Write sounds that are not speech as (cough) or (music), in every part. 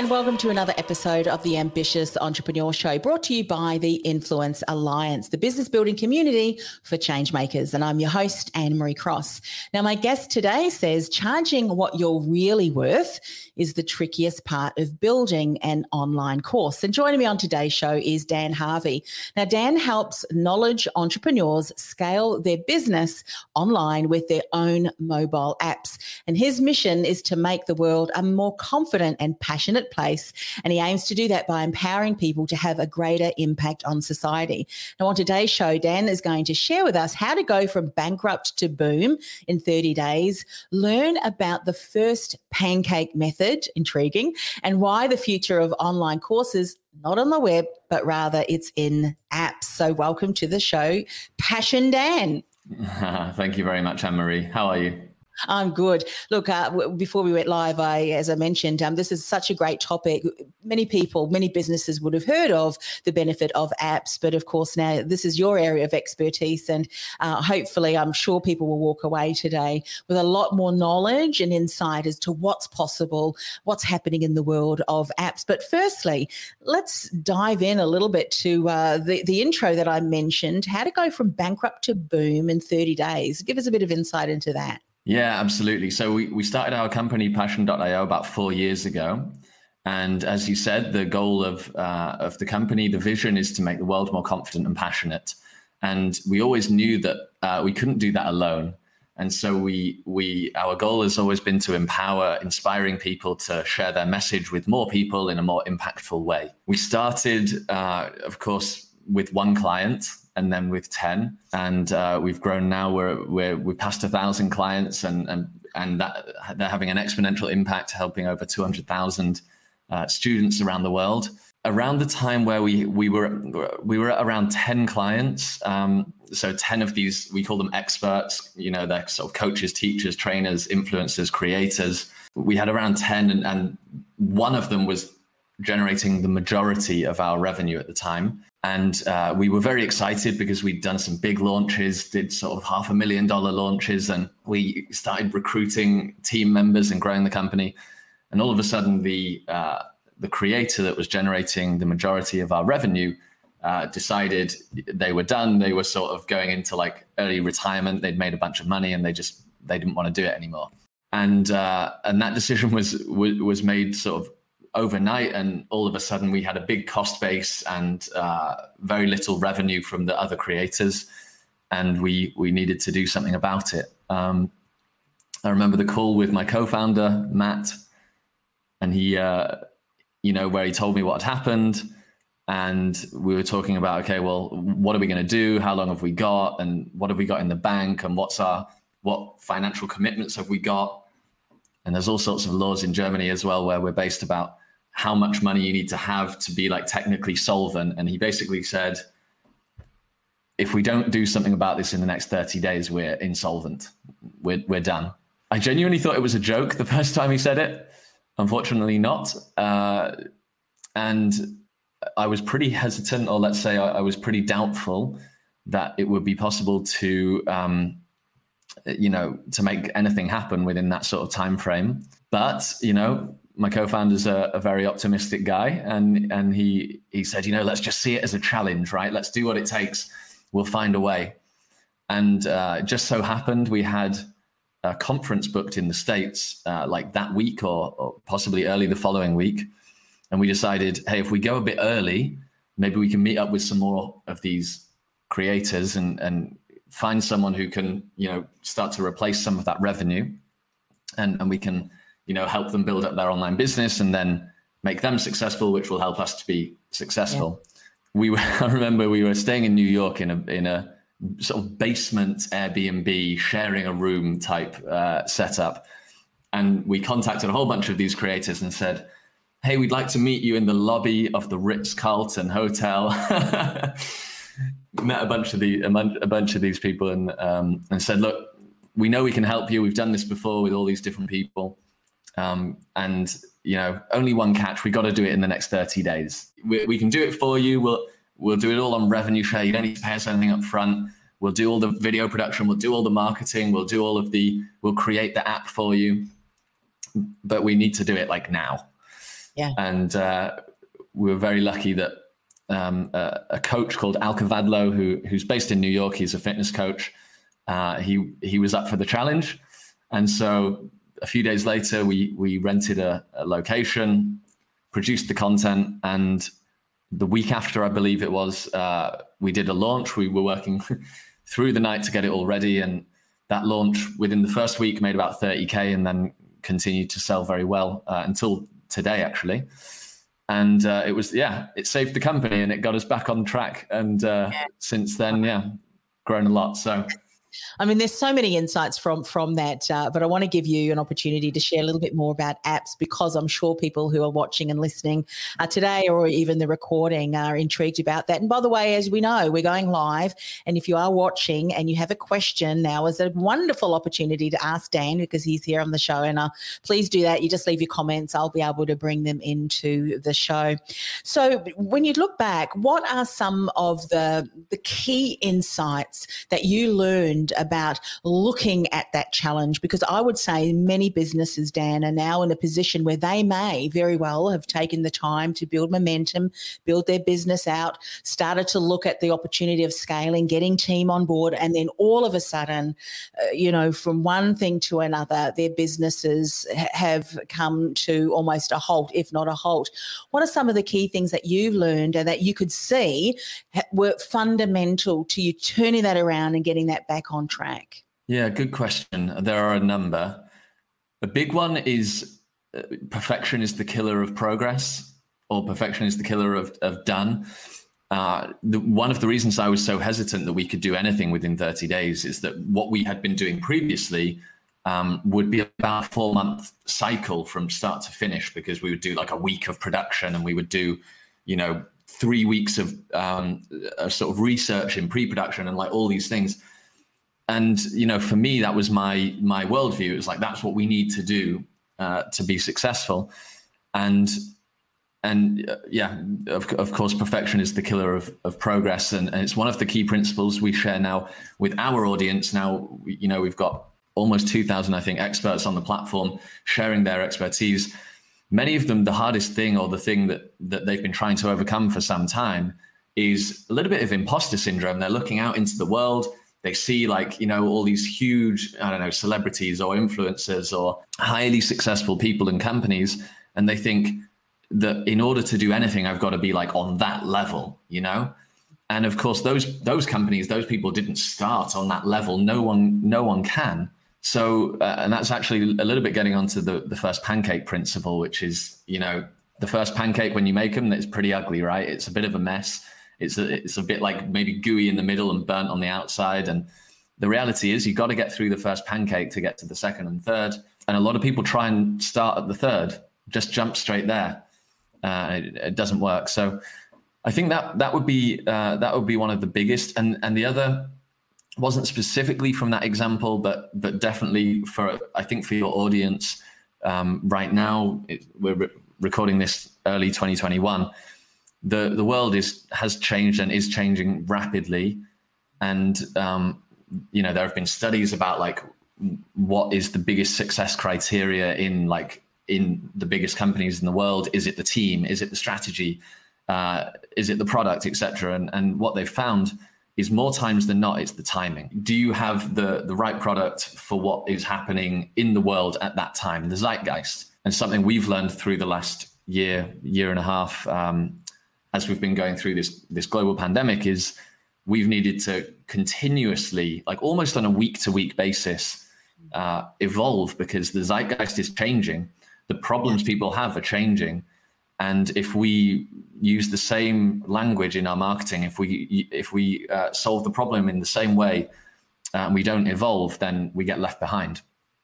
And welcome to another episode of the Ambitious Entrepreneur Show, brought to you by the Influence Alliance, the business building community for change makers. And I'm your host, Anne Marie Cross. Now, my guest today says charging what you're really worth is the trickiest part of building an online course. And joining me on today's show is Dan Harvey. Now, Dan helps knowledge entrepreneurs scale their business online with their own mobile apps. And his mission is to make the world a more confident and passionate place. And he aims to do that by empowering people to have a greater impact on society. Now, on today's show, Dan is going to share with us how to go from bankrupt to boom in 30 days, learn about the first pancake method, intriguing, and why the future of online courses not on the web, but rather it's in apps. So, welcome to the show, Passion Dan. (laughs) Thank you very much, Anne Marie. How are you? I'm good. Look, uh, before we went live, I, as I mentioned, um, this is such a great topic. Many people, many businesses would have heard of the benefit of apps, but of course, now this is your area of expertise, and uh, hopefully, I'm sure people will walk away today with a lot more knowledge and insight as to what's possible, what's happening in the world of apps. But firstly, let's dive in a little bit to uh, the the intro that I mentioned: how to go from bankrupt to boom in 30 days. Give us a bit of insight into that. Yeah, absolutely. So we, we started our company Passion.io about four years ago. And as you said, the goal of, uh, of the company, the vision is to make the world more confident and passionate. And we always knew that uh, we couldn't do that alone. And so we, we, our goal has always been to empower inspiring people to share their message with more people in a more impactful way. We started, uh, of course, with one client and then with 10 and uh, we've grown now we're, we're we've passed a thousand clients and and and that they're having an exponential impact helping over 200000 uh, students around the world. Around the time where we we were we were at around 10 clients um, so 10 of these we call them experts you know they're sort of coaches teachers trainers influencers creators. We had around 10 and, and one of them was generating the majority of our revenue at the time and uh, we were very excited because we'd done some big launches, did sort of half a million dollar launches, and we started recruiting team members and growing the company. And all of a sudden, the uh, the creator that was generating the majority of our revenue uh, decided they were done. They were sort of going into like early retirement. They'd made a bunch of money, and they just they didn't want to do it anymore. And uh, and that decision was was made sort of overnight, and all of a sudden we had a big cost base and uh, very little revenue from the other creators, and we we needed to do something about it. Um, I remember the call with my co-founder Matt, and he, uh, you know, where he told me what had happened, and we were talking about, okay, well, what are we going to do? How long have we got? And what have we got in the bank? And what's our what financial commitments have we got? And there's all sorts of laws in Germany as well where we're based about how much money you need to have to be like technically solvent. And he basically said, if we don't do something about this in the next 30 days, we're insolvent. We're, we're done. I genuinely thought it was a joke the first time he said it. Unfortunately, not. Uh, and I was pretty hesitant, or let's say I, I, was pretty doubtful that it would be possible to, um, you know, to make anything happen within that sort of time frame. But you know, my co-founder's a, a very optimistic guy, and and he he said, you know, let's just see it as a challenge, right? Let's do what it takes. We'll find a way. And uh, just so happened, we had a conference booked in the states uh, like that week or, or possibly early the following week, and we decided, hey, if we go a bit early, maybe we can meet up with some more of these creators and and find someone who can you know start to replace some of that revenue, and and we can you know, help them build up their online business and then make them successful, which will help us to be successful. Yeah. We were, (laughs) I remember we were staying in New York in a in a sort of basement Airbnb, sharing a room type uh, setup, and we contacted a whole bunch of these creators and said, "Hey, we'd like to meet you in the lobby of the Ritz Carlton Hotel." (laughs) met a bunch of the a, bunch of these people and um, and said, look, we know we can help you. We've done this before with all these different people, um, and you know, only one catch. We got to do it in the next thirty days. We, we can do it for you. We'll we'll do it all on revenue share. You don't need to pay us anything up front. We'll do all the video production. We'll do all the marketing. We'll do all of the. We'll create the app for you, but we need to do it like now. Yeah. And uh, we were very lucky that um, a, a, coach called Al Kavadlo, who who's based in New York, he's a fitness coach. Uh, he he was up for the challenge, and so a few days later, we we rented a, a location, produced the content, and the week after, I believe it was, uh, we did a launch. We were working (laughs) through the night to get it all ready, and that launch within the first week made about 30k, and then continued to sell very well uh, until today, actually. And uh, it was yeah, it saved the company and it got us back on track. And uh, yeah. since then, yeah, grown a lot. So I mean, there's so many insights from from that, uh, but I want to give you an opportunity to share a little bit more about apps because I'm sure people who are watching and listening uh, today or even the recording are intrigued about that. And by the way, as we know, we're going live, and if you are watching and you have a question, now is a wonderful opportunity to ask Dan because he's here on the show. And uh, please do that. You just leave your comments. I'll be able to bring them into the show. So when you look back, what are some of the the key insights that you learned? About looking at that challenge because I would say many businesses, Dan, are now in a position where they may very well have taken the time to build momentum, build their business out, started to look at the opportunity of scaling, getting team on board, and then all of a sudden, uh, you know, from one thing to another, their businesses have come to almost a halt, if not a halt. What are some of the key things that you've learned and that you could see were fundamental to you turning that around and getting that back on track? Yeah, good question. There are a number. A big one is uh, perfection is the killer of progress, or perfection is the killer of, of done. Uh, the, one of the reasons I was so hesitant that we could do anything within 30 days is that what we had been doing previously um, would be about a four month cycle from start to finish because we would do like a week of production and we would do, you know, three weeks of um, sort of research in pre production and like all these things and you know for me that was my my worldview. It was like that's what we need to do uh, to be successful. And and uh, yeah of, of course perfection is the killer of, of progress. And, and it's one of the key principles we share now with our audience. Now you know we've got almost 2000 i think experts on the platform sharing their expertise. Many of them the hardest thing or the thing that that they've been trying to overcome for some time is a little bit of imposter syndrome. They're looking out into the world they see like you know all these huge i don't know celebrities or influencers or highly successful people and companies and they think that in order to do anything i've got to be like on that level you know? And of course those those companies those people didn't start on that level. No one no one can. So uh, and that's actually a little bit getting onto the the first pancake principle which is you know the first pancake when you make them it's pretty ugly right? It's a bit of a mess it's a, it's a bit like maybe gooey in the middle and burnt on the outside. And the reality is, you've got to get through the first pancake to get to the second and third. And a lot of people try and start at the third, just jump straight there. Uh, it, it, doesn't work. So I think that that would be uh, that would be one of the biggest. And and the other wasn't specifically from that example, but but definitely for I think for your audience um, right now, it, we're re- recording this early 2021 the the world is has changed and is changing rapidly, and um, you know there have been studies about like what is the biggest success criteria in like in the biggest companies in the world. Is it the team? Is it the strategy? Uh, is it the product, etc. And and what they've found is more times than not it's the timing. Do you have the the right product for what is happening in the world at that time? The zeitgeist and something we've learned through the last year year and a half um, as we've been going through this this global pandemic is we've needed to continuously, like almost on a week to week basis, uh, evolve because the zeitgeist is changing. The problems people have are changing, and if we use the same language in our marketing, if we if we uh, solve the problem in the same way, uh, and we don't evolve, then we get left behind.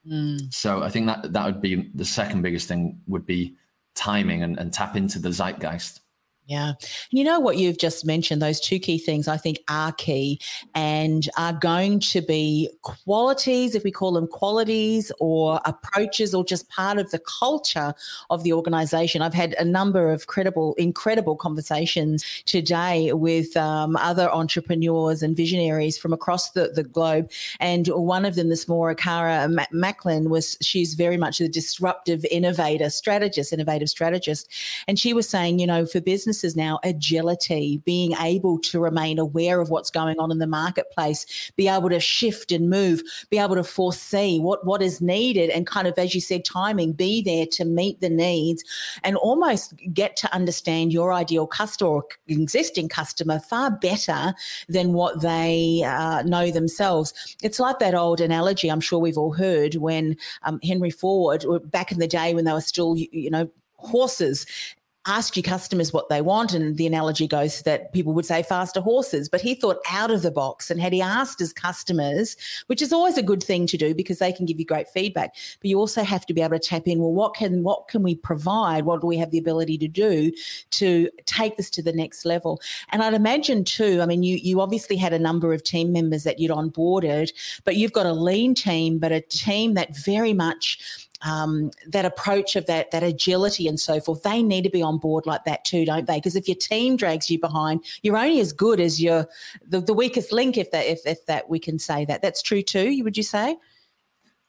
Mm. So I think that that would be the second biggest thing would be timing and, and tap into the zeitgeist. Yeah. You know what you've just mentioned, those two key things I think are key and are going to be qualities, if we call them qualities or approaches or just part of the culture of the organization. I've had a number of credible, incredible conversations today with um, other entrepreneurs and visionaries from across the, the globe. And one of them, this more Akara Macklin, was she's very much a disruptive innovator strategist, innovative strategist. And she was saying, you know, for business businesses now agility, being able to remain aware of what's going on in the marketplace, be able to shift and move, be able to foresee what, what is needed, and kind of, as you said, timing, be there to meet the needs and almost get to understand your ideal customer or existing customer far better than what they uh, know themselves. It's like that old analogy I'm sure we've all heard when um, Henry Ford, back in the day when they were still, you know, horses ask your customers what they want. And the analogy goes that people would say faster horses, but he thought out of the box. And had he asked his customers, which is always a good thing to do because they can give you great feedback, but you also have to be able to tap in, well, what can what can we provide? What do we have the ability to do to take this to the next level? And I'd imagine too, I mean, you you obviously had a number of team members that you'd onboarded, but you've got a lean team, but a team that very much um, that approach of that that agility and so forth, they need to be on board like that too, don't they? Because if your team drags you behind, you're only as good as your the, the weakest link. If that if, if that we can say that, that's true too. You Would you say?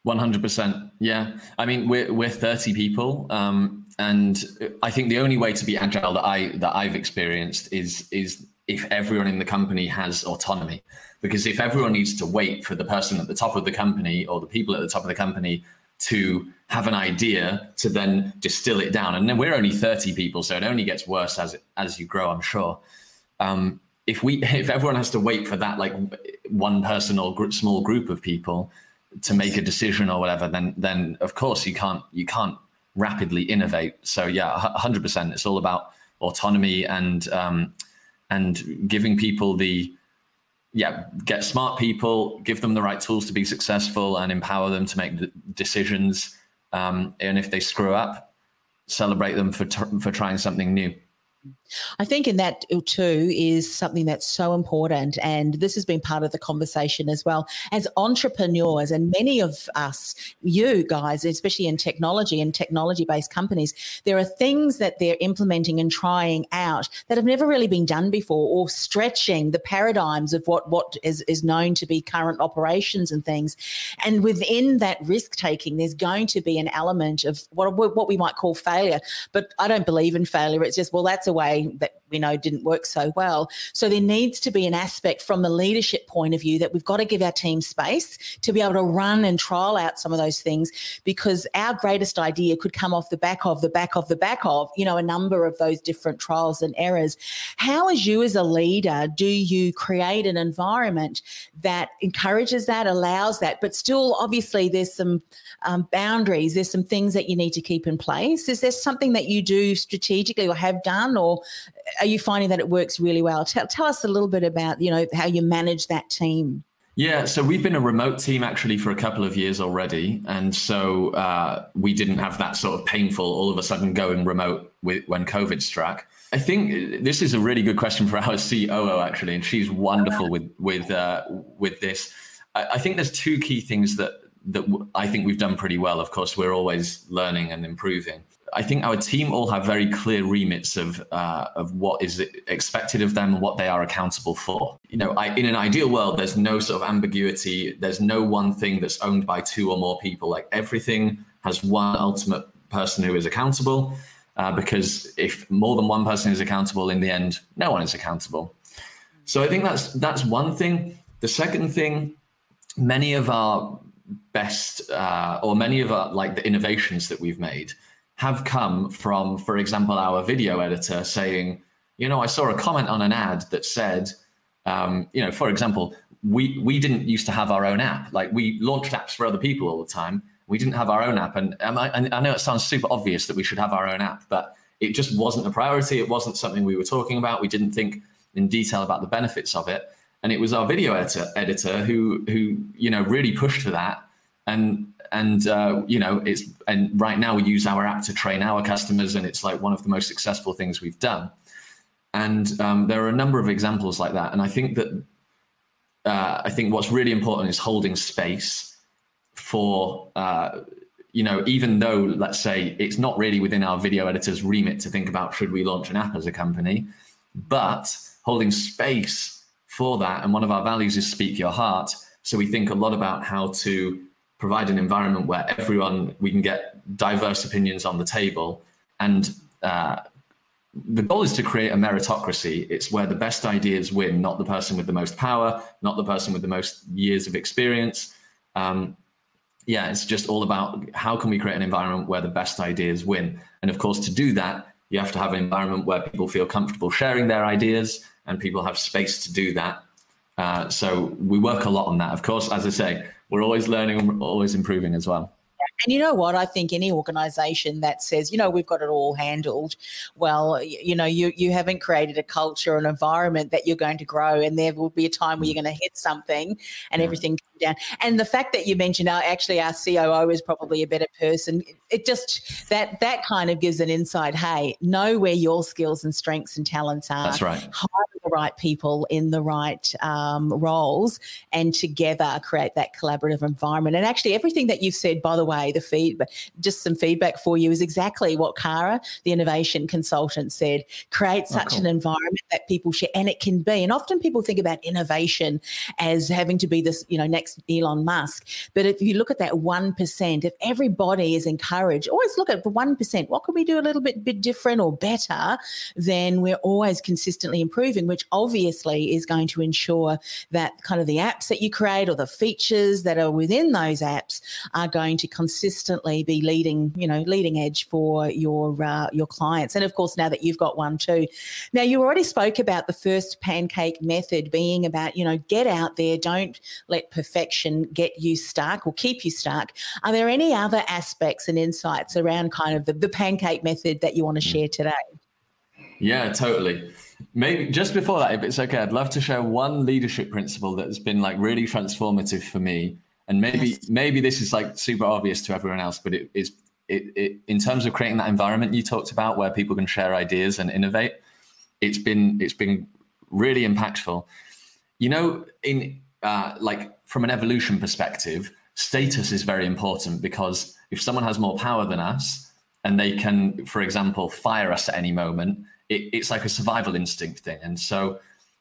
One hundred percent. Yeah. I mean, we're we're thirty people, um, and I think the only way to be agile that I that I've experienced is is if everyone in the company has autonomy. Because if everyone needs to wait for the person at the top of the company or the people at the top of the company to have an idea to then distill it down. And then we're only 30 people, so it only gets worse as as you grow, I'm sure. Um, if we (laughs) if everyone has to wait for that like one person or group, small group of people to make a decision or whatever, then then of course you can't you can't rapidly innovate. So yeah, 100%. It's all about autonomy and um, and giving people the yeah, get smart people, give them the right tools to be successful, and empower them to make decisions. Um, and if they screw up, celebrate them for for trying something new. I think in that uh, too is something that's so important. And this has been part of the conversation as well. As entrepreneurs, and many of us, you guys, especially in technology and technology based companies, there are things that they're implementing and trying out that have never really been done before or stretching the paradigms of what, what is, is known to be current operations and things. And within that risk taking, there's going to be an element of what, what we might call failure. But I don't believe in failure. It's just, well, that's a way that we know didn't work so well. So there needs to be an aspect from the leadership point of view that we've got to give our team space to be able to run and trial out some of those things because our greatest idea could come off the back of the back of the back of, you know, a number of those different trials and errors. How, as you as a leader, do you create an environment that encourages that, allows that, but still obviously there's some um, boundaries, there's some things that you need to keep in place? Is there something that you do strategically or have done or are you finding that it works really well? Tell, tell us a little bit about, you know, how you manage that team. Yeah, so we've been a remote team actually for a couple of years already, and so uh, we didn't have that sort of painful all of a sudden going remote with, when COVID struck. I think this is a really good question for our (laughs) COO actually, and she's wonderful with with uh, with this. I, I, think there's two key things that that I think we've done pretty well. Of course, we're always learning and improving. I think our team all have very clear remits of uh, of what is expected of them and what they are accountable for. You know, I, in an ideal world, there's no sort of ambiguity. There's no one thing that's owned by two or more people. Like everything has one ultimate person who is accountable. Uh, because if more than one person is accountable, in the end, no one is accountable. So I think that's that's one thing. The second thing, many of our best uh, or many of our like the innovations that we've made have come from, for example, our video editor saying, you know, I saw a comment on an ad that said, um, you know, for example, we we didn't used to have our own app. Like we launched apps for other people all the time. We didn't have our own app, and, I, I know it sounds super obvious that we should have our own app, but it just wasn't a priority. It wasn't something we were talking about. We didn't think in detail about the benefits of it. And it was our video editor, editor who who you know really pushed for that. And and uh, you know it's and right now we use our app to train our customers and it's like one of the most successful things we've done And um, there are a number of examples like that. And I think that uh, I think what's really important is holding space for uh, you know even though let's say it's not really within our video editor's remit to think about should we launch an app as a company, but holding space for that. And one of our values is speak your heart. So we think a lot about how to provide an environment where everyone we can get diverse opinions on the table and uh, the goal is to create a meritocracy. It's where the best ideas win, not the person with the most power, not the person with the most years of experience. Um, yeah, it's just all about how can we create an environment where the best ideas win. And of course, to do that, you have to have an environment where people feel comfortable sharing their ideas and people have space to do that. Uh, so we work a lot on that. Of course, as I say, we're always learning, and always improving as well. And you know what? I think any organization that says, you know, we've got it all handled, well, you know, you you haven't created a culture, an environment that you're going to grow, and there will be a time where you're going to hit something, and mm. everything down. And the fact that you mentioned, our, actually, our COO is probably a better person. It just that that kind of gives an insight. Hey, know where your skills and strengths and talents are. That's right. Hire the right people in the right um, roles, and together create that collaborative environment. And actually, everything that you've said, by the way, the feedback, just some feedback for you, is exactly what Kara, the innovation consultant, said. Create oh, such oh, cool. an environment that people share, and it can be. And often people think about innovation as having to be this, you know, next next Elon Musk. But if you look at that 1%, if everybody is encouraged, always look at the 1%. What could we do a little bit, bit different or better? Then we're always consistently improving, which obviously is going to ensure that kind of the apps that you create or the features that are within those apps are going to consistently be leading, you know, leading edge for your uh, your clients. And of course, now that you've got one too. Now you already spoke about the first pancake method being about, you know, get out there, don't let perfection perfection get you stuck or keep you stuck. Are there any other aspects and insights around kind of the, the pancake method that you want to mm. share today? Yeah, totally. Maybe just before that, if it's okay, I'd love to share one leadership principle that has been like really transformative for me. And maybe yes. maybe this is like super obvious to everyone else, but it is it, it in terms of creating that environment you talked about where people can share ideas and innovate. It's been it's been really impactful. You know, in uh, like from an evolution perspective, status is very important because if someone has more power than us and they can, for example, fire us at any moment, it, it's like a survival instinct thing. And so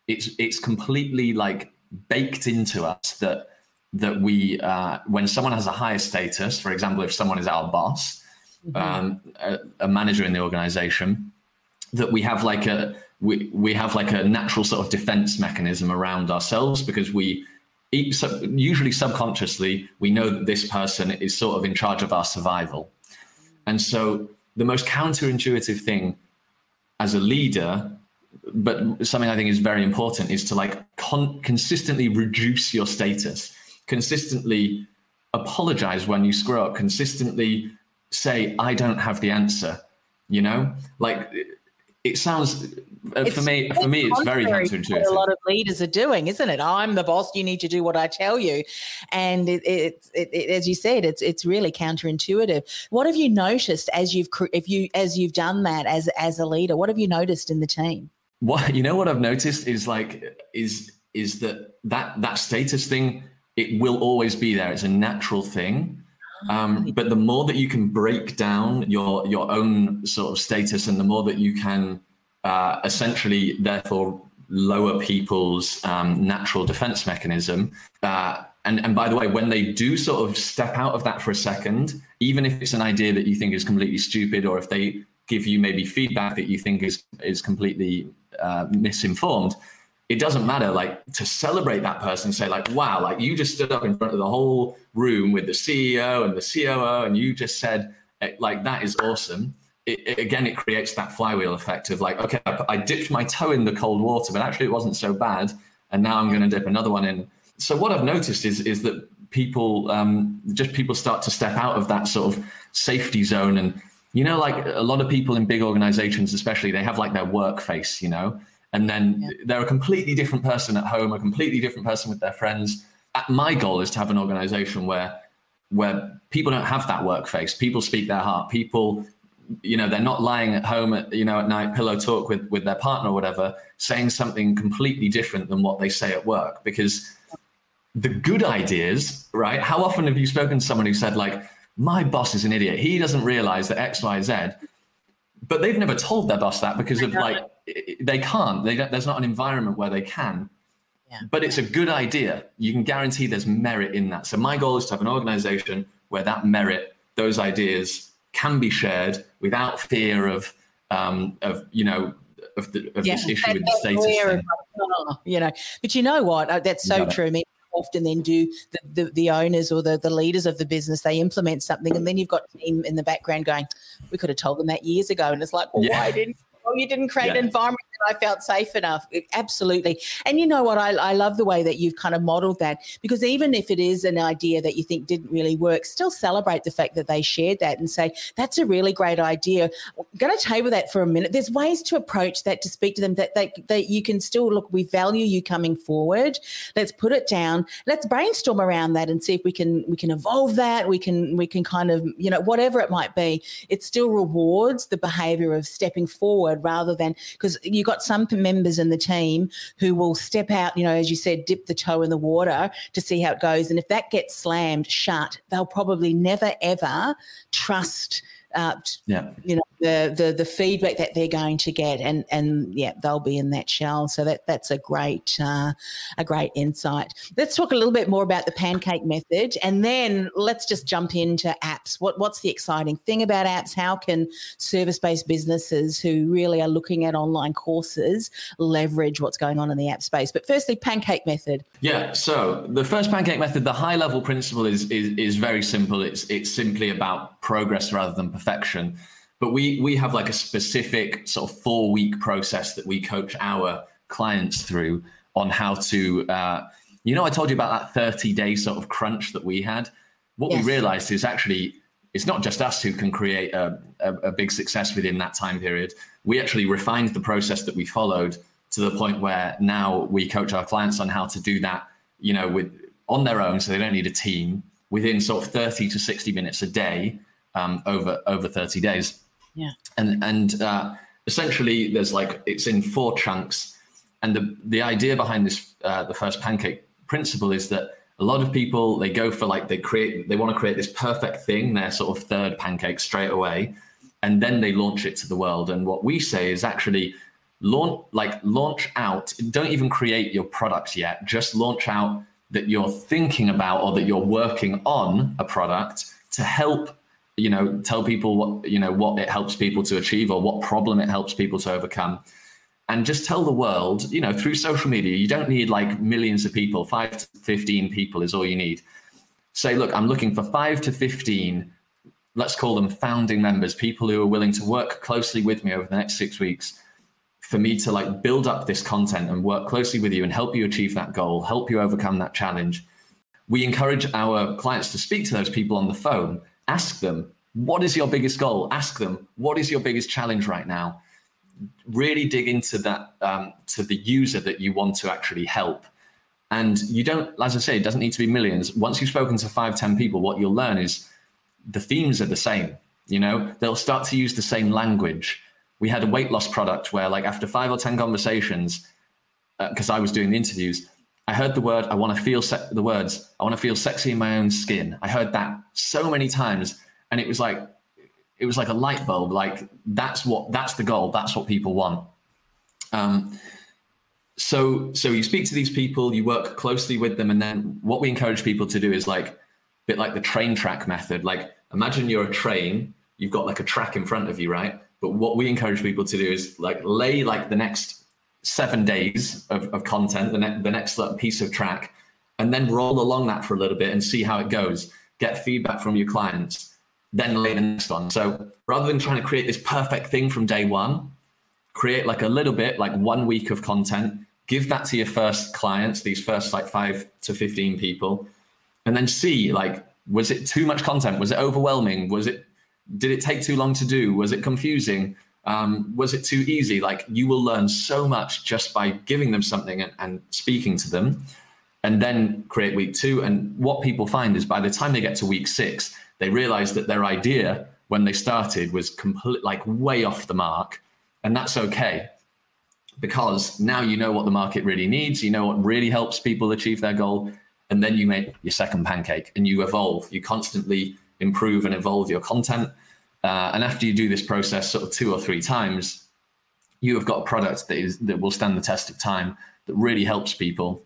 it's it's completely like baked into us that that we uh, when someone has a higher status, for example, if someone is our boss, mm-hmm. um, a, a manager in the organization, that we have like a we, we have like a natural sort of defense mechanism around ourselves because we usually subconsciously we know that this person is sort of in charge of our survival. And so the most counterintuitive thing as a leader but something i think is very important is to like con- consistently reduce your status. Consistently apologize when you screw up. Consistently say i don't have the answer you know? Like it sounds uh, for me for me it's very counterintuitive a lot of leaders are doing isn't it? I'm the boss you need to do what i tell you. And it, it, it, it, as you said it's it's really counterintuitive. What have you noticed as you've if you as you've done that as as a leader what have you noticed in the team? What you know what i've noticed is like is is that that that status thing it will always be there. It's a natural thing um, but the more that you can break down your your own sort of status, and the more that you can uh, essentially, therefore, lower people's um, natural defense mechanism. Uh, and, and by the way, when they do sort of step out of that for a second, even if it's an idea that you think is completely stupid, or if they give you maybe feedback that you think is is completely uh, misinformed, it doesn't matter like to celebrate that person say like wow like you just stood up in front of the whole room with the ceo and the coo and you just said eh, like that is awesome. It, it, again it creates that flywheel effect of like okay I, I dipped my toe in the cold water but actually it wasn't so bad and now i'm going to dip another one in. So what i've noticed is is that people um, just people start to step out of that sort of safety zone and you know like a lot of people in big organizations especially they have like their work face you know and then yeah. they're a completely different person at home, a completely different person with their friends. My goal is to have an organization where where people don't have that work face. People speak their heart. People you know they're not lying at home at you know at night pillow talk with with their partner or whatever saying something completely different than what they say at work because the good ideas right how often have you spoken to someone who said like my boss is an idiot he doesn't realize that x y z but they've never told their boss that because of like they can't. They don't, there's not an environment where they can. Yeah. but it's a good idea. You can guarantee there's merit in that. So my goal is to have an organization where that merit those ideas can be shared without fear of um, of you know of, the, of yeah, this issue with the status you know. But you know what? Uh, that's so true. I mean, often then do the, the, the, owners or the, the leaders of the business they implement something and then you've got team in the background going we could have told them that years ago. And it's like well yeah. why didn't well, you didn't create yeah. an environment I felt safe enough. absolutely. And you know what? I, I love the way that you've kind of modeled that because even if it is an idea that you think didn't really work, still celebrate the fact that they shared that and say, that's a really great idea. I'm going to table that for a minute. There's ways to approach that to speak to them that, that, that you can still look, we value you coming forward. Let's put it down. Let's brainstorm around that and see if we can, we can evolve that. We can, we can kind of, you know, whatever it might be, it still rewards the behavior of stepping forward rather than because you got some members in the team who will step out, you know, as you said, dip the toe in the water to see how it goes. And if that gets slammed shut, they'll probably never ever trust uh, yeah. you know, the, the the feedback that they're going to get, and and yeah, they'll be in that shell. So that that's a great uh, a great insight. Let's talk a little bit more about the pancake method, and then let's just jump into apps. What what's the exciting thing about apps? How can service based businesses who really are looking at online courses leverage what's going on in the app space? But firstly, pancake method. Yeah. So the first pancake method, the high level principle is is is very simple. It's it's simply about progress rather than perfection. But we we have like a specific sort of four week process that we coach our clients through on how to. Uh, you know, I told you about that thirty day sort of crunch that we had. What yes. we realized is actually it's not just us who can create a, a, a big success within that time period. We actually refined the process that we followed to the point where now we coach our clients on how to do that. You know, with on their own, so they don't need a team within sort of 30 to 60 minutes a day um, over over 30 days. Yeah. And and uh, essentially, there's like it's in four chunks, and the the idea behind this uh, the first pancake principle is that a lot of people they go for like they create they want to create this perfect thing their sort of third pancake straight away and then they launch it to the world. And what we say is actually launch like launch out don't even create your product yet. Just launch out that you're thinking about or that you're working on a product to help you know tell people what you know what it helps people to achieve or what problem it helps people to overcome. And just tell the world you know through social media you don't need like millions of people. 5 to 15 people is all you need. Say look i'm looking for 5 to 15 let's call them founding members people who are willing to work closely with me over the next 6 weeks for me to like build up this content and work closely with you and help you achieve that goal help you overcome that challenge. We encourage our clients to speak to those people on the phone ask them, what is your biggest goal? Ask them, what is your biggest challenge right now? Really dig into that um, to the user that you want to actually help. And you don't, as I say, it doesn't need to be millions. Once you've spoken to five, ten people, what you'll learn is the themes are the same. You know, they'll start to use the same language. We had a weight loss product where, like, after five or 10 conversations, because uh, I was doing the interviews, I heard the word, I want to feel se- the words, I want to feel sexy in my own skin. I heard that so many times. And it was like, it was like a light bulb. Like that's what, that's the goal. That's what people want. Um, so, so you speak to these people, you work closely with them. And then what we encourage people to do is like, a bit like the train track method. Like imagine you're a train, you've got like a track in front of you, right? But what we encourage people to do is like lay like the next seven days of, of content, the, ne- the next piece of track, and then roll along that for a little bit and see how it goes. Get feedback from your clients, then lay the next one. So rather than trying to create this perfect thing from day one, create like a little bit, like one week of content, give that to your first clients, these first like five to 15 people, and then see like, was it too much content? Was it overwhelming? Was it, did it take too long to do? Was it confusing? Um, was it too easy? Like you will learn so much just by giving them something and, and speaking to them, and then create week two. And what people find is by the time they get to week six, they realize that their idea when they started was complete like way off the mark. And that's okay because now you know what the market really needs, you know what really helps people achieve their goal, and then you make your second pancake and you evolve. You constantly improve and evolve your content. Uh, and after you do this process sort of two or three times, you have got a product that is that will stand the test of time that really helps people.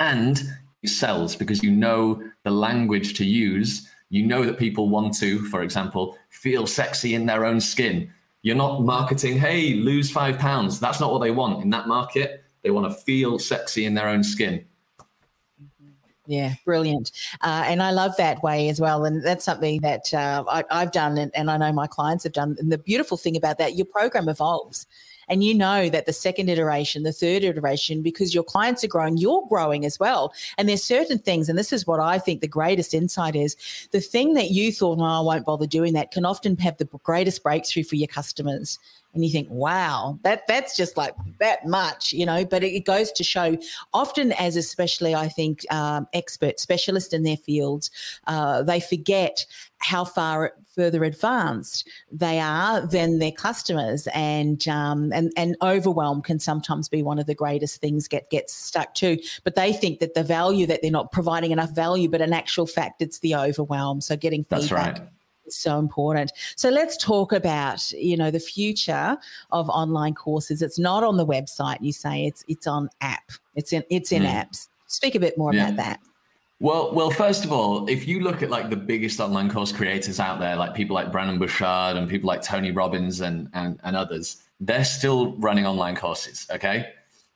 And it sells because you know the language to use. You know that people want to for example feel sexy in their own skin. You're not marketing hey lose five pounds. That's not what they want. In that market they want to feel sexy in their own skin yeah, brilliant. Uh, and I love that way as well. And that's something that uh, I, have done, and, and, I know my clients have done. And the beautiful thing about that, your program evolves. And you know that the second iteration, the third iteration, because your clients are growing, you're growing as well. And there's certain things, and this is what I think the greatest insight is the thing that you thought, no, I won't bother doing that, can often have the greatest breakthrough for your customers and you think wow that that's just like that much you know but it, goes to show often as especially i think um, experts specialists in their fields uh, they forget how far further advanced they are than their customers and um, and and overwhelm can sometimes be one of the greatest things get gets stuck to. But they think that the value that they're not providing enough value but in actual fact it's the overwhelm. So getting feedback that's right so important. So let's talk about, you know, the future of online courses. It's not on the website, you say it's it's on app. It's in it's in mm. apps. Speak a bit more yeah. about that. Well, well, first of all, if you look at like the biggest online course creators out there, like people like Brendon Burchard and people like Tony Robbins and, and, and others, they're still running online courses. Okay.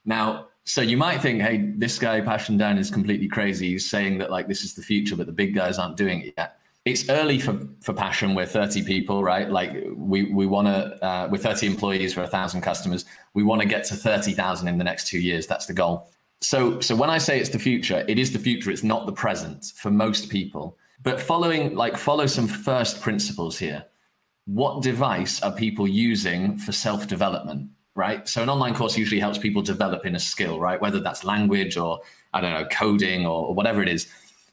Now, so you might think, hey, this guy Passion Dan is completely crazy. He's saying that like this is the future, but the big guys aren't doing it yet it's early for, for passion. We're 30 people right? Like we, we want to uh, we're 30 employees for a thousand customers. We want to get to 30000 in the next two years. That's the goal. So so when i say it's the future it is the future. It's not the present for most people. But following like follow some first principles here. What device are people using for self-development right? So an online course usually helps people develop in a skill right? Whether that's language or i don't know coding or, or whatever it is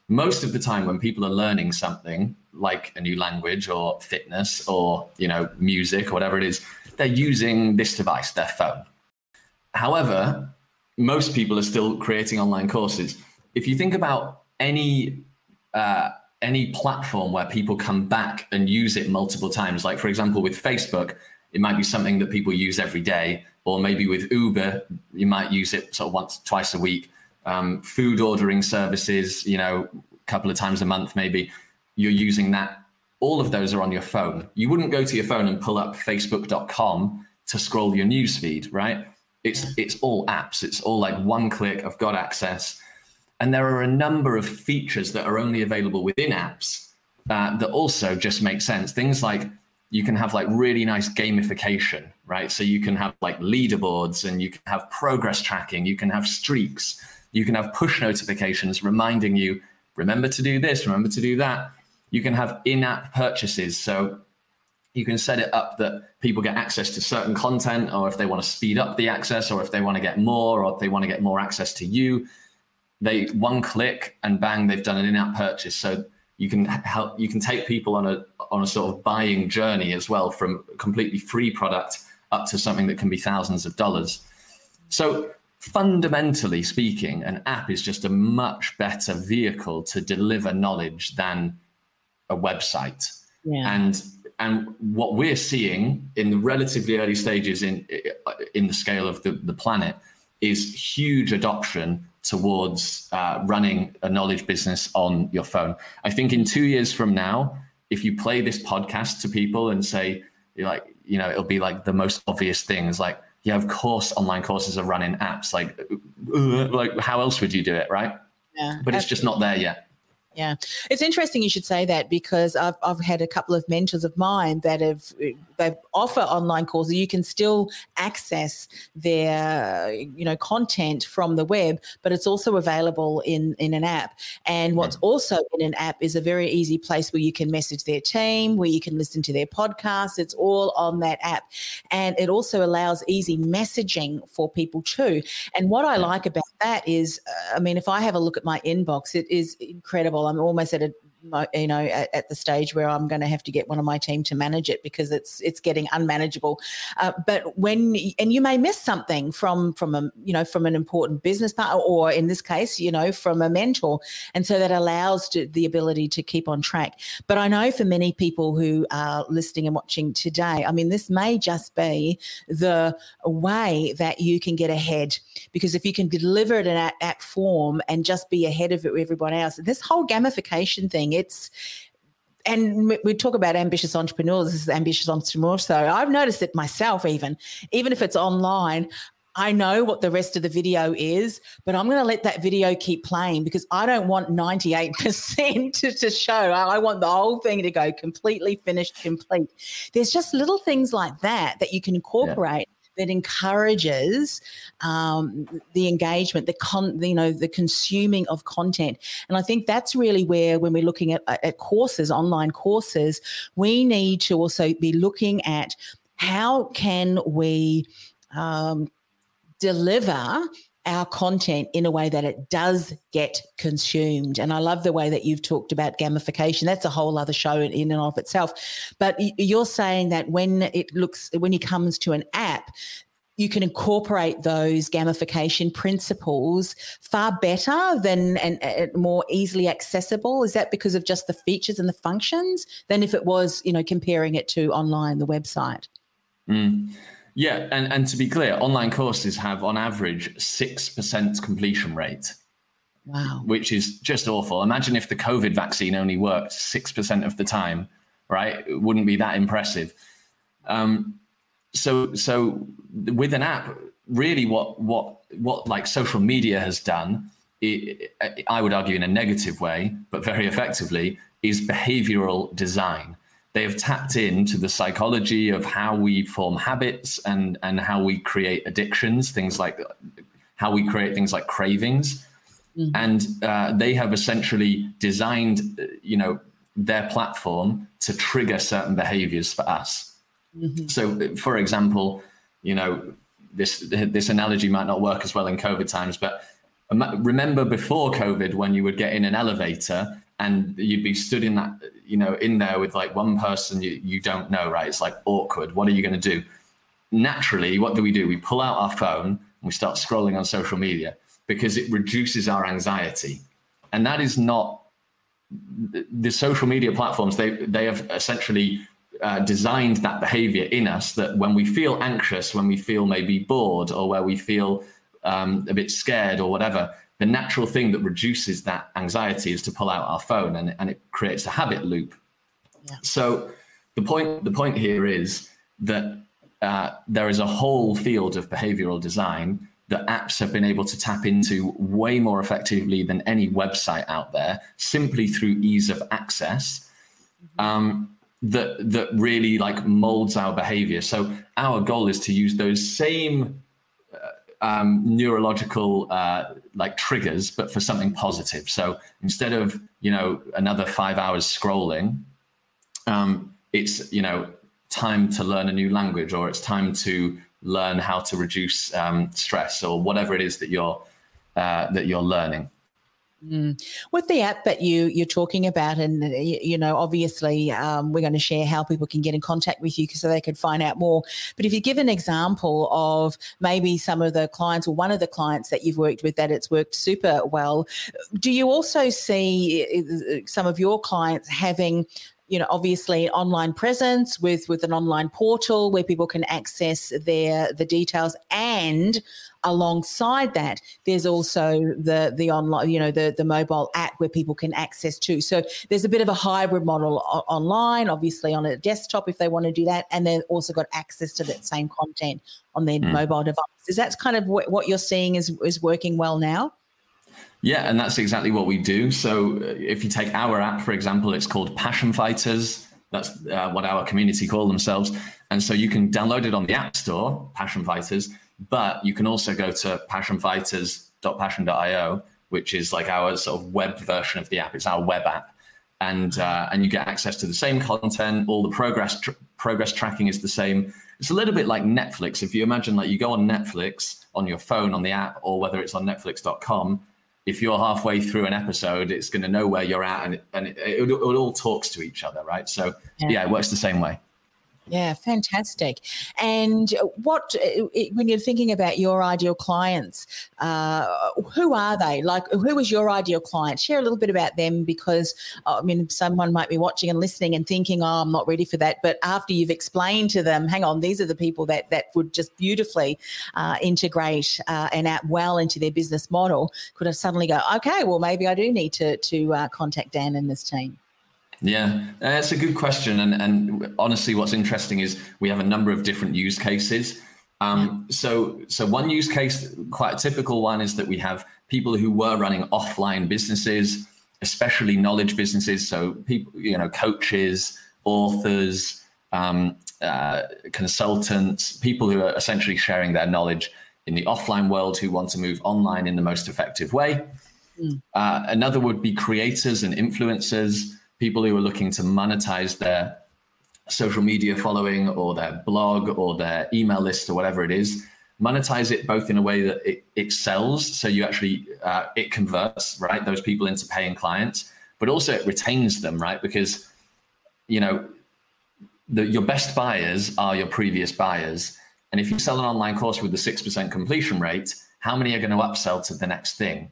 most of the time when people are learning something like a new language or fitness or you know music or whatever it is they're using this device their phone. However most people are still creating online courses. If you think about any uh, any platform where people come back and use it multiple times like for example with facebook it might be something that people use every day or maybe with uber you might use it sort of once twice a week um, food ordering services, you know, a couple of times a month, maybe you're using that. All of those are on your phone. You wouldn't go to your phone and pull up facebook.com to scroll your news feed, right? It's it's all apps. It's all like one click. I've got access, and there are a number of features that are only available within apps uh, that also just make sense. Things like you can have like really nice gamification, right? So you can have like leaderboards, and you can have progress tracking. You can have streaks you can have push notifications reminding you, remember to do this, remember to do that. You can have in app purchases. So you can set it up that people get access to certain content, or if they want to speed up the access, or if they want to get more, or if they want to get more access to you, they one click and bang, they've done an in app purchase. So you can help you can take people on a on a sort of buying journey as well from completely free product up to something that can be thousands of dollars so fundamentally speaking, an app is just a much better vehicle to deliver knowledge than a website. Yeah. And and what we're seeing in the relatively early stages in in the scale of the, the planet is huge adoption towards uh, running a knowledge business on your phone. I think in two years from now, if you play this podcast to people and say, like, you know, it'll be like the most obvious things, like yeah, of course, online courses are running apps. Like, uh, like how else would you do it, right? Yeah, but it's just not there yet. Yeah, it's interesting you should say that because I've, I've had a couple of mentors of mine that have they offer online courses. You can still access their you know content from the web, but it's also available in in an app. And what's also in an app is a very easy place where you can message their team, where you can listen to their podcast. It's all on that app, and it also allows easy messaging for people too. And what I like about that is, uh, I mean, if I have a look at my inbox, it is incredible. I'm almost at a you know at, at, the stage where i'm going to have to get one of my team to manage it because it's it's getting unmanageable. Uh, but when and you may miss something from from a you know from an important business partner or in this case you know from a mentor. And so that allows to, the ability to keep on track. But i know for many people who are listening and watching today i mean this may just be the way that you can get ahead. Because if you can deliver it in app form and just be ahead of everyone else this whole gamification thing it's and we talk about ambitious entrepreneurs. This is ambitious entrepreneur. So I've noticed it myself, even even if it's online. I know what the rest of the video is, but I'm going to let that video keep playing because I don't want 98% (laughs) to, to show. I, I want the whole thing to go completely finished, complete. There's just little things like that that you can incorporate that encourages um, the engagement, the con, you know, the consuming of content. And I think that's really where, when we're looking at, at courses, online courses, we need to also be looking at how can we um, deliver our content in a way that it does get consumed. And I love the way that you've talked about gamification. That's a whole other show in and of itself. But you're saying that when it looks, when it comes to an app, you can incorporate those gamification principles far better than and, and, more easily accessible is that because of just the features and the functions than if it was you know comparing it to online the website mm. Yeah, and, and to be clear, online courses have on average 6% completion rate. Wow. Which is just awful. Imagine if the COVID vaccine only worked 6% of the time, right? It wouldn't be that impressive. Um, so, so with an app, really what, what, what like social media has done, it, I would argue in a negative way, but very effectively, is behavioral design they have tapped into the psychology of how we form habits and and how we create addictions things like how we create things like cravings mm-hmm. and uh, they have essentially designed you know their platform to trigger certain behaviors for us mm-hmm. so for example you know this this analogy might not work as well in covid times but remember before covid when you would get in an elevator and you'd be stood in that you know in there with like one person you, you don't know right? It's like awkward. What are you going to do? Naturally what do we do? We pull out our phone and we start scrolling on social media because it reduces our anxiety. And that is not the social media platforms they they have essentially uh, designed that behavior in us that when we feel anxious when we feel maybe bored or where we feel um, a bit scared or whatever the natural thing that reduces that anxiety is to pull out our phone and, and it creates a habit loop. Yeah. So the point the point here is that uh, there is a whole field of behavioral design that apps have been able to tap into way more effectively than any website out there, simply through ease of access. Mm-hmm. Um, that that really like molds our behavior. So our goal is to use those same um, neurological uh, like triggers, but for something positive. So instead of you know another five hours scrolling, um, it's you know time to learn a new language, or it's time to learn how to reduce um, stress, or whatever it is that you're uh, that you're learning. Mm. With the app that you you're talking about, and you know, obviously, um, we're going to share how people can get in contact with you so they can find out more. But if you give an example of maybe some of the clients or one of the clients that you've worked with that it's worked super well, do you also see uh, some of your clients having you know obviously online presence with with an online portal where people can access their the details. And alongside that there's also the the online you know the the mobile app where people can access too. So there's a bit of a hybrid model o- online obviously on a desktop if they want to do that and then also got access to that same content on their mm. mobile device. Is that kind of what, what you're seeing is is working well now yeah, and that's exactly what we do. So uh, if you take our app, for example, it's called Passion Fighters. That's uh, what our community call themselves. And so you can download it on the App Store, Passion Fighters, but you can also go to passionfighters.passion.io, which is like our sort of web version of the app. It's our web app. And, uh, and you get access to the same content. All the progress tr- progress tracking is the same. It's a little bit like Netflix. If you imagine like you go on Netflix on your phone on the app, or whether it's on Netflix.com, if you're halfway through an episode, it's going to know where you're at, and and it, it, it, all talks to each other, right? So yeah. yeah, it works the same way. Yeah, fantastic. And what, uh, when you're thinking about your ideal clients, uh, who are they? Like, who is your ideal client? Share a little bit about them because, I mean, someone might be watching and listening and thinking, oh, I'm not ready for that. But after you've explained to them, hang on, these are the people that, that would just beautifully uh, integrate uh, and add well into their business model, could have suddenly go, okay, well, maybe I do need to, to uh, contact Dan and this team. Yeah, that's a good question. And, and honestly, what's interesting is we have a number of different use cases. Um, so, so one use case, quite a typical one, is that we have people who were running offline businesses, especially knowledge businesses. So, people, you know, coaches, authors, um, uh, consultants, people who are essentially sharing their knowledge in the offline world who want to move online in the most effective way. Mm. Uh, another would be creators and influencers people who are looking to monetize their social media following or their blog or their email list or whatever it is monetize it both in a way that it, it sells so you actually uh, it converts right those people into paying clients but also it retains them right because you know the, your best buyers are your previous buyers and if you sell an online course with the 6% completion rate how many are going to upsell to the next thing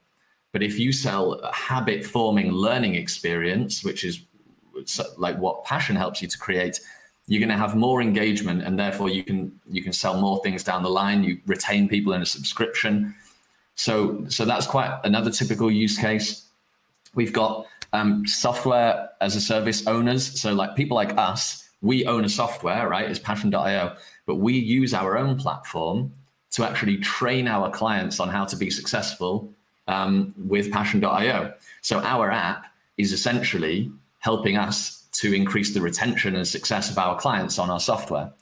but if you sell a habit forming learning experience, which is like what passion helps you to create, you're going to have more engagement and therefore you can you can sell more things down the line. You retain people in a subscription. So so that's quite another typical use case. We've got um, software as a service owners. So like people like us we own a software right? It's passion.io but we use our own platform to actually train our clients on how to be successful um, with Passion.io. So our app is essentially helping us to increase the retention and success of our clients on our software.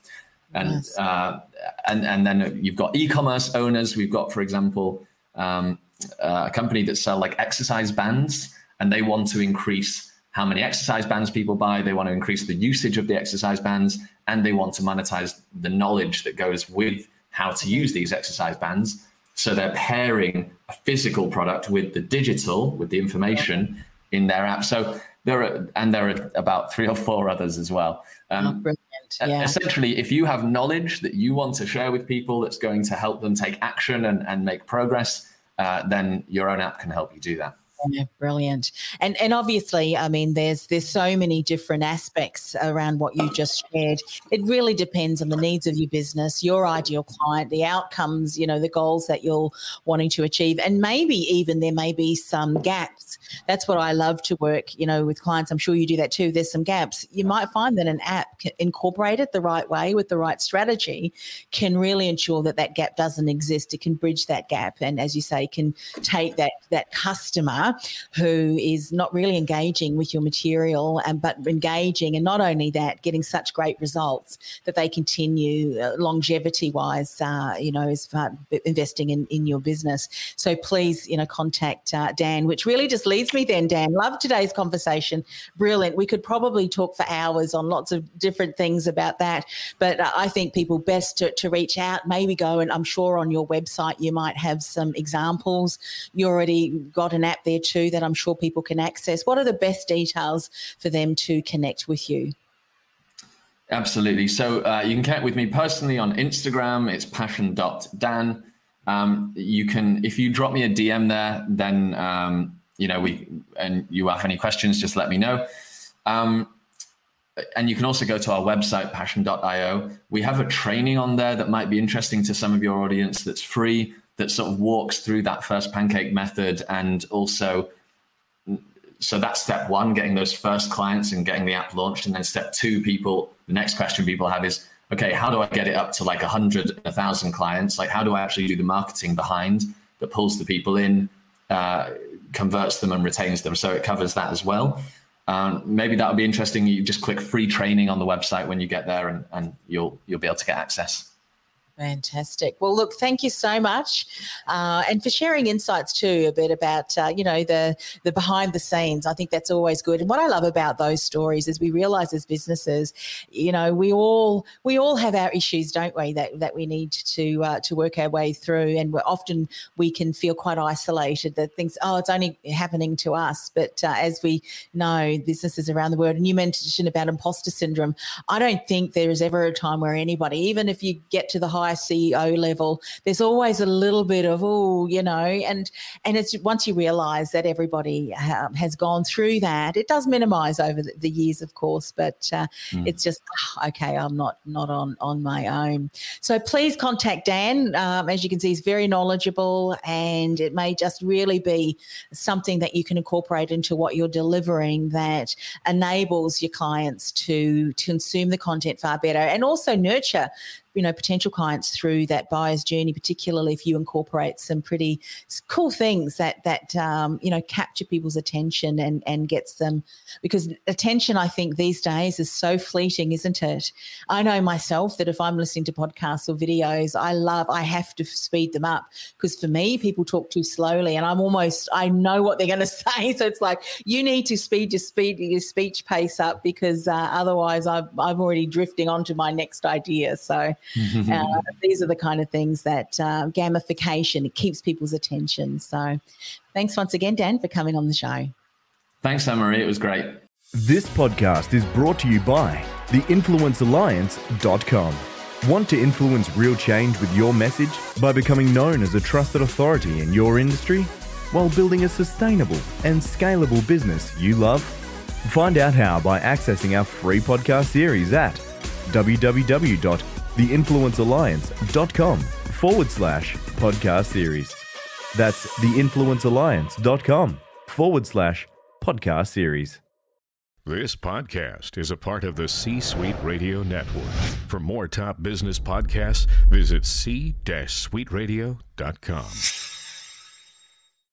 And yes. uh, and and then you've got e-commerce owners. We've got, for example, um, uh, a company that sell like exercise bands, and they want to increase how many exercise bands people buy. They want to increase the usage of the exercise bands, and they want to monetize the knowledge that goes with how to use these exercise bands. So they're pairing a physical product with the digital, with the information in their app. So there are, and there are about three or four others as well. Um, oh, brilliant. Yeah. Essentially, if you have knowledge that you want to share with people that's going to help them take action and, and make progress, uh, then your own app can help you do that. Yeah, brilliant. And and obviously, I mean, there's there's so many different aspects around what you just shared. It really depends on the needs of your business, your ideal client, the outcomes, you know, the goals that you're wanting to achieve, and maybe even there may be some gaps. That's what I love to work, you know, with clients. I'm sure you do that too. There's some gaps. You might find that an app incorporated the right way with the right strategy can really ensure that that gap doesn't exist. It can bridge that gap, and as you say, can take that that customer who is not really engaging with your material and but engaging and not only that getting such great results that they continue uh, longevity wise uh, you know as far investing in, in your business. So please you know contact uh, dan which really just leads me then dan. Love today's conversation. Brilliant. We could probably talk for hours on lots of different things about that but uh, i think people best to, to reach out maybe go and i'm sure on your website you might have some examples. You already got an app there too that I'm sure people can access? What are the best details for them to connect with you? Absolutely. So uh, you can connect with me personally on Instagram. It's passion.dan. Um, you can, if you drop me a DM there, then, um, you know, we, and you have any questions, just let me know. Um, and you can also go to our website, passion.io. We have a training on there that might be interesting to some of your audience that's free that sort of walks through that first pancake method and also so that's step one getting those first clients and getting the app launched. And then step two people the next question people have is okay how do i get it up to like 100 1000 clients? Like how do i actually do the marketing behind that pulls the people in uh, converts them and retains them? So it covers that as well. Um, maybe that would be interesting. You just click free training on the website when you get there and, and you'll you'll be able to get access Fantastic. Well, look, thank you so much, uh, and for sharing insights too a bit about uh, you know the the behind the scenes. I think that's always good. And what I love about those stories is we realize as businesses, you know, we all we all have our issues, don't we? That that we need to uh, to work our way through, and we're often we can feel quite isolated. That things, oh, it's only happening to us. But uh, as we know, businesses around the world, and you mentioned about imposter syndrome, I don't think there is ever a time where anybody, even if you get to the high high CEO level, there's always a little bit of oh, you know, and and it's once you realise that everybody um, has gone through that, it does minimise over the, the, years, of course, but uh, mm. it's just oh, okay. I'm not not on on my own. So please contact Dan. Um, as you can see, he's very knowledgeable, and it may just really be something that you can incorporate into what you're delivering that enables your clients to, to consume the content far better and also nurture you know potential clients through that buyer's journey particularly if you incorporate some pretty cool things that that um, you know capture people's attention and and gets them because attention i think these days is so fleeting isn't it? I know myself that if i'm listening to podcasts or videos i love i have to speed them up because for me people talk too slowly and i'm almost i know what they're going (laughs) to say. So it's like you need to speed your speed your speech pace up because uh, otherwise I've, i'm already drifting onto my next idea. So uh, these are the kind of things that uh, gamification it keeps people's attention. So, thanks once again, Dan, for coming on the show. Thanks, Anne Marie. It was great. This podcast is brought to you by theinfluencealliance.com. Want to influence real change with your message by becoming known as a trusted authority in your industry while building a sustainable and scalable business you love? Find out how by accessing our free podcast series at www theinfluencealliance.com forward slash podcast series. That's theinfluencealliance.com forward slash podcast series. This podcast is a part of the C Suite Radio Network. For more top business podcasts, visit c-suiteradio.com.